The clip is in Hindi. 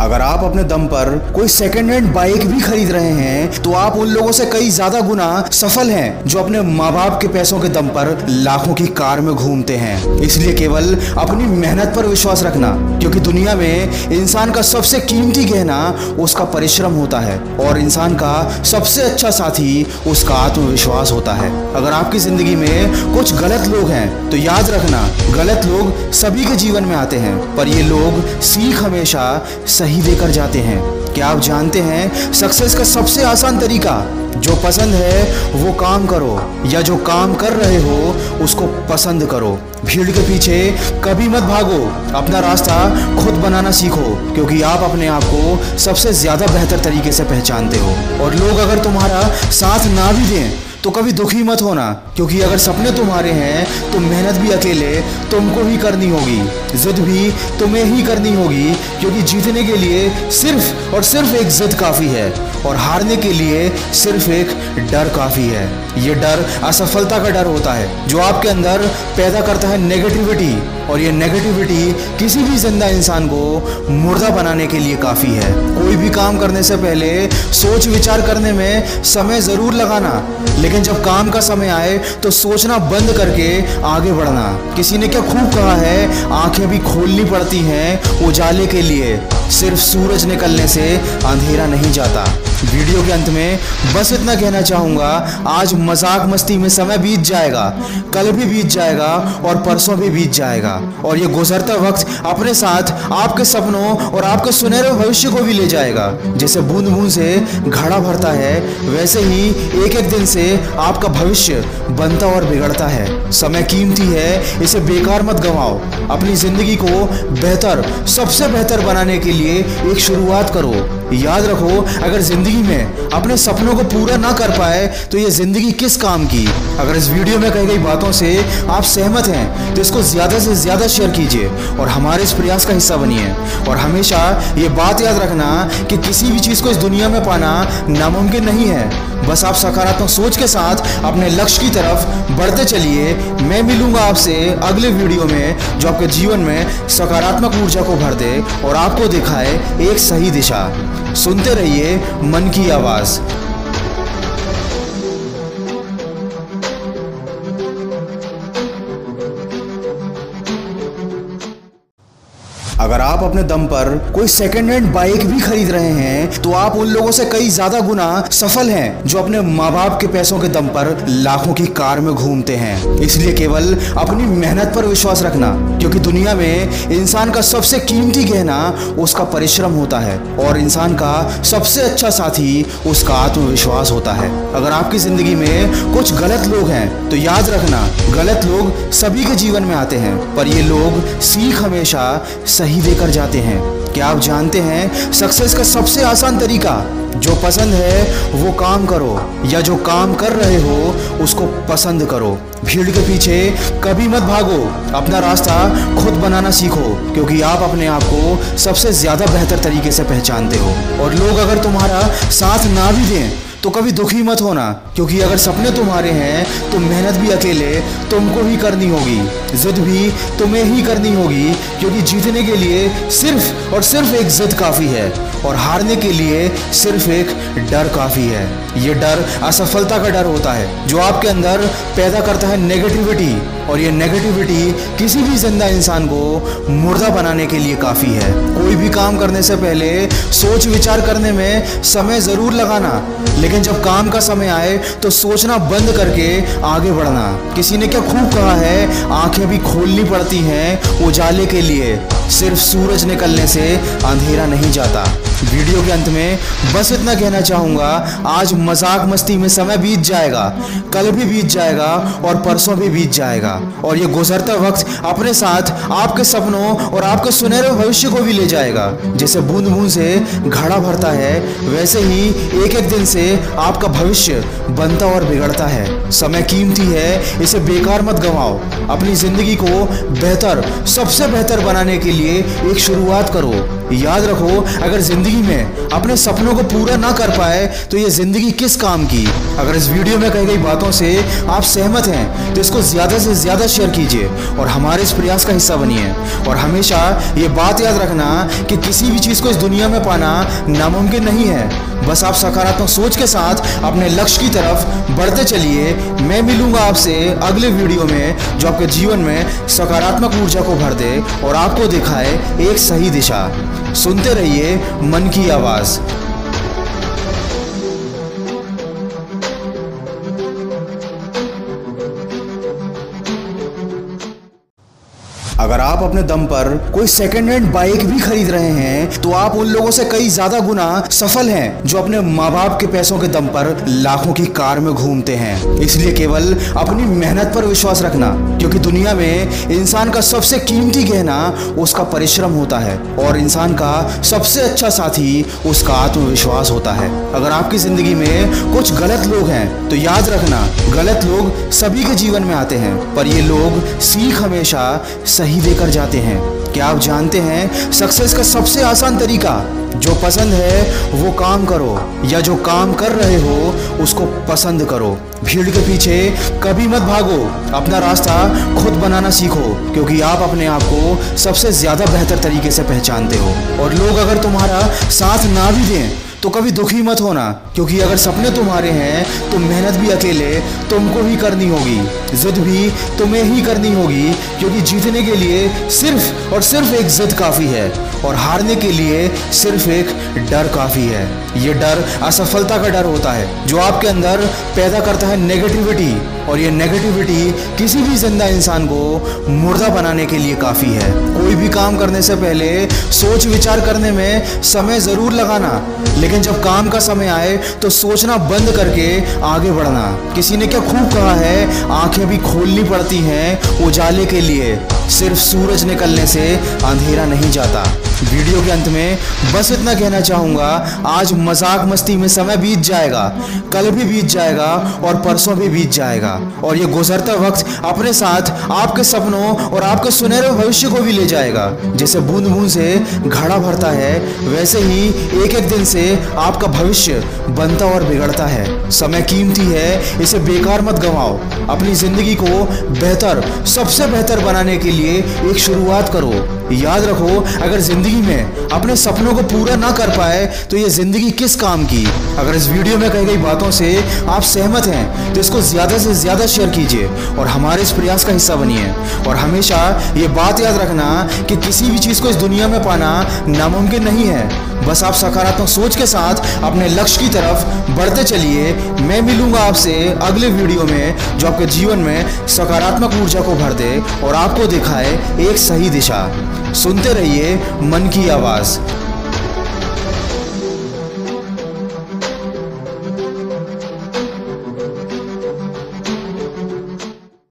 अगर आप अपने दम पर कोई सेकेंड हैंड बाइक भी खरीद रहे हैं तो आप उन लोगों से कई ज़्यादा गुना सफल हैं जो अपने माँ बाप के पैसों के दम पर लाखों की कार में घूमते हैं। इसलिए केवल अपनी मेहनत पर विश्वास रखना, क्योंकि दुनिया में इंसान का सबसे कीमती गहना उसका परिश्रम होता है, और इंसान का सबसे अच्छा साथी उसका आत्मविश्वास होता है। अगर आपकी ज़िंदगी में कुछ गलत लोग हैं तो याद रखना, गलत लोग सभी के जीवन में आते हैं, पर ये लोग सीख हमेशा सही देकर जाते हैं। क्या आप जानते हैं सक्सेस का सबसे आसान तरीका? जो पसंद है, वो काम करो, या जो काम कर रहे हो, उसको पसंद करो। भीड़ के पीछे कभी मत भागो। अपना रास्ता खुद बनाना सीखो, क्योंकि आप अपने आप को सबसे ज़्यादा बेहतर तरीके से पहचानते हो। और लोग अगर तुम्हारा साथ ना भी दें तो कभी दुखी मत होना, क्योंकि अगर सपने तुम्हारे हैं तो मेहनत भी अकेले तुमको ही करनी होगी। जिद भी तुम्हें ही करनी होगी, क्योंकि जीतने के लिए सिर्फ़ और सिर्फ़ एक जिद काफ़ी है। और हारने के लिए सिर्फ़ एक डर काफ़ी है। ये डर असफलता का डर होता है, जो आपके अंदर पैदा करता है नेगेटिविटी और ये नेगेटिविटी किसी भी ज़िंदा इंसान को मुर्दा बनाने के लिए काफ़ी है। कोई भी काम करने से पहले सोच विचार करने में समय ज़रूर लगाना, लेकिन जब काम का समय आए तो सोचना बंद करके आगे बढ़ना। किसी ने क्या खूब कहा है, आँखें भी खोलनी पड़ती हैं उजाले के लिए। सिर्फ़ सूरज निकलने से अंधेरा नहीं जाता। वीडियो के अंत में बस इतना कहना चाहूँगा, आज मज़ाक मस्ती में समय बीत जाएगा, कल भी बीत जाएगा और परसों भी बीत जाएगा। और ये गुजरता वक्त अपने साथ आपके सपनों और आपके सुनहरे भविष्य को भी ले जाएगा, जैसे बूंद बूंद से घड़ा भरता है, वैसे ही एक एक दिन से आपका भविष्य बनता और बिगड़ता है। समय कीमती है, इसे बेकार मत गंवाओ। अपनी ज़िंदगी को बेहतर, सबसे बेहतर बनाने के लिए एक शुरुआत करो। याद रखो, अगर ज़िंदगी में अपने सपनों को पूरा ना कर पाए तो ये ज़िंदगी किस काम की? अगर इस वीडियो में कही गई बातों से आप सहमत हैं तो इसको ज़्यादा से ज़्यादा शेयर कीजिए और हमारे इस प्रयास का हिस्सा बनिए। और हमेशा ये बात याद रखना कि किसी भी चीज़ को इस दुनिया में पाना नामुमकिन नहीं है। बस आप सकारात्मक सोच के साथ अपने लक्ष्य की तरफ़ बढ़ते चलिए। मैं मिलूँगा आपसे अगले वीडियो में, जो आपके जीवन में सकारात्मक ऊर्जा को भर दे और आपको दिखाए एक सही दिशा। सुनते रहिए मन की आवाज़। आप अपने दम पर कोई सेकेंड हैंड बाइक भी खरीद रहे हैं तो आप उन लोगों से कई ज़्यादा गुना सफल हैं, जो अपने माँ बाप के पैसों के दम पर लाखों की कार में घूमते हैं। इसलिए केवल अपनी मेहनत पर विश्वास रखना, क्योंकि दुनिया में इंसान का सबसे कीमती गहना उसका परिश्रम होता है, और इंसान का सबसे अच्छा साथी उसका आत्मविश्वास होता है। अगर आपकी ज़िंदगी में कुछ गलत लोग हैं तो याद रखना, गलत लोग सभी के जीवन में आते हैं, पर ये लोग सीख हमेशा सही देकर जाते हैं। क्या आप जानते हैं सक्सेस का सबसे आसान तरीका? जो पसंद है, वो काम करो, या जो काम कर रहे हो, उसको पसंद करो। भीड़ के पीछे कभी मत भागो। अपना रास्ता खुद बनाना सीखो, क्योंकि आप अपने आप को सबसे ज़्यादा बेहतर तरीके से पहचानते हो। और लोग अगर तुम्हारा साथ ना भी दें तो कभी दुखी मत होना, क्योंकि अगर सपने तुम्हारे हैं तो मेहनत भी अकेले तुमको ही करनी होगी, जिद भी तुम्हें ही करनी होगी, क्योंकि जीतने के लिए सिर्फ़ और सिर्फ़ एक जिद काफ़ी है, और हारने के लिए सिर्फ़ एक डर काफ़ी है। ये डर असफलता का डर होता है, जो आपके अंदर पैदा करता है नेगेटिविटी और ये नेगेटिविटी किसी भी ज़िंदा इंसान को मुर्दा बनाने के लिए काफ़ी है। कोई भी काम करने से पहले सोच विचार करने में समय ज़रूर लगाना, लेकिन जब काम का समय आए तो सोचना बंद करके आगे बढ़ना। किसी ने क्या खूब कहा है, आँखें भी खोलनी पड़ती हैं उजाले के लिए। सिर्फ़ सूरज निकलने से अंधेरा नहीं जाता। वीडियो के अंत में बस इतना कहना चाहूँगा, आज मज़ाक मस्ती में समय बीत जाएगा, कल भी बीत जाएगा और परसों भी बीत जाएगा। और ये गुजरता वक्त अपने साथ आपके सपनों और आपके सुनहरे भविष्य को भी ले जाएगा, जैसे बूंद बूंद से घड़ा भरता है, वैसे ही एक एक दिन से आपका भविष्य बनता और बिगड़ता है। समय कीमती है, इसे बेकार मत गंवाओ। अपनी ज़िंदगी को बेहतर, सबसे बेहतर बनाने के लिए एक शुरुआत करो। याद रखो, अगर ज़िंदगी में अपने सपनों को पूरा ना कर पाए तो ये ज़िंदगी किस काम की? अगर इस वीडियो में कही गई बातों से आप सहमत हैं तो इसको ज़्यादा से ज़्यादा शेयर कीजिए और हमारे इस प्रयास का हिस्सा बनिए। और हमेशा ये बात याद रखना कि किसी भी चीज़ को इस दुनिया में पाना नामुमकिन नहीं है। बस आप सकारात्मक सोच के साथ अपने लक्ष्य की तरफ़ बढ़ते चलिए। मैं मिलूँगा आपसे अगले वीडियो में जो आपके जीवन में सकारात्मक ऊर्जा को भर दे और आपको दिखाए एक सही दिशा। सुनते रहिए मन की आवाज़। अगर आप अपने दम पर कोई सेकेंड हैंड बाइक भी खरीद रहे हैं तो आप उन लोगों से कई ज़्यादा गुना सफल हैं जो अपने माँ बाप के पैसों के दम पर लाखों की कार में घूमते हैं। इसलिए केवल अपनी मेहनत पर विश्वास रखना, क्योंकि दुनिया में इंसान का सबसे कीमती गहना उसका परिश्रम होता है, और इंसान का सबसे अच्छा साथी उसका आत्मविश्वास होता है। अगर आपकी ज़िंदगी में कुछ गलत लोग हैं तो याद रखना, गलत लोग सभी के जीवन में आते हैं, पर ये लोग सीख हमेशा सही देकर जाते हैं। क्या आप जानते हैं सक्सेस का सबसे आसान तरीका? जो पसंद है, वो काम करो, या जो काम कर रहे हो, उसको पसंद करो। भीड़ के पीछे कभी मत भागो। अपना रास्ता खुद बनाना सीखो, क्योंकि आप अपने आप को सबसे ज़्यादा बेहतर तरीके से पहचानते हो। और लोग अगर तुम्हारा साथ ना भी दें तो कभी दुखी मत होना, क्योंकि अगर सपने तुम्हारे हैं तो मेहनत भी अकेले तुमको ही करनी होगी, जिद भी तुम्हें ही करनी होगी, क्योंकि जीतने के लिए सिर्फ़ और सिर्फ़ एक जिद काफ़ी है, और हारने के लिए सिर्फ़ एक डर काफ़ी है। ये डर असफलता का डर होता है, जो आपके अंदर पैदा करता है नेगेटिविटी और ये नेगेटिविटी किसी भी ज़िंदा इंसान को मुर्दा बनाने के लिए काफ़ी है। कोई भी काम करने से पहले सोच विचार करने में समय ज़रूर लगाना, लेकिन जब काम का समय आए तो सोचना बंद करके आगे बढ़ना। किसी ने क्या खूब कहा है? आँखें भी खोलनी पड़ती हैं उजाले के लिए। सिर्फ़ सूरज निकलने से अंधेरा नहीं जाता। वीडियो के अंत में बस इतना कहना चाहूँगा, आज मज़ाक मस्ती में समय बीत जाएगा, कल भी बीत जाएगा और परसों भी बीत जाएगा। और ये गुजरता वक्त अपने साथ आपके सपनों और आपके सुनहरे भविष्य को भी ले जाएगा, जैसे बूंद बूंद से घड़ा भरता है, वैसे ही एक एक दिन से आपका भविष्य बनता और बिगड़ता है। समय कीमती है, इसे बेकार मत गंवाओ। अपनी ज़िंदगी को बेहतर, सबसे बेहतर बनाने के लिए एक शुरुआत करो। याद रखो, अगर ज़िंदगी में अपने सपनों को पूरा ना कर पाए तो ये ज़िंदगी किस काम की? अगर इस वीडियो में कही गई बातों से आप सहमत हैं तो इसको ज़्यादा से ज़्यादा शेयर कीजिए और हमारे इस प्रयास का हिस्सा बनिए। और हमेशा ये बात याद रखना कि किसी भी चीज़ को इस दुनिया में पाना नामुमकिन नहीं है। बस आप सकारात्मक सोच के साथ अपने लक्ष्य की तरफ़ बढ़ते चलिए। मैं मिलूँगा आपसे अगले वीडियो में, जो आपके जीवन में सकारात्मक ऊर्जा को भर दे और आपको दिखाए एक सही दिशा। सुनते रहिए मन की आवाज़।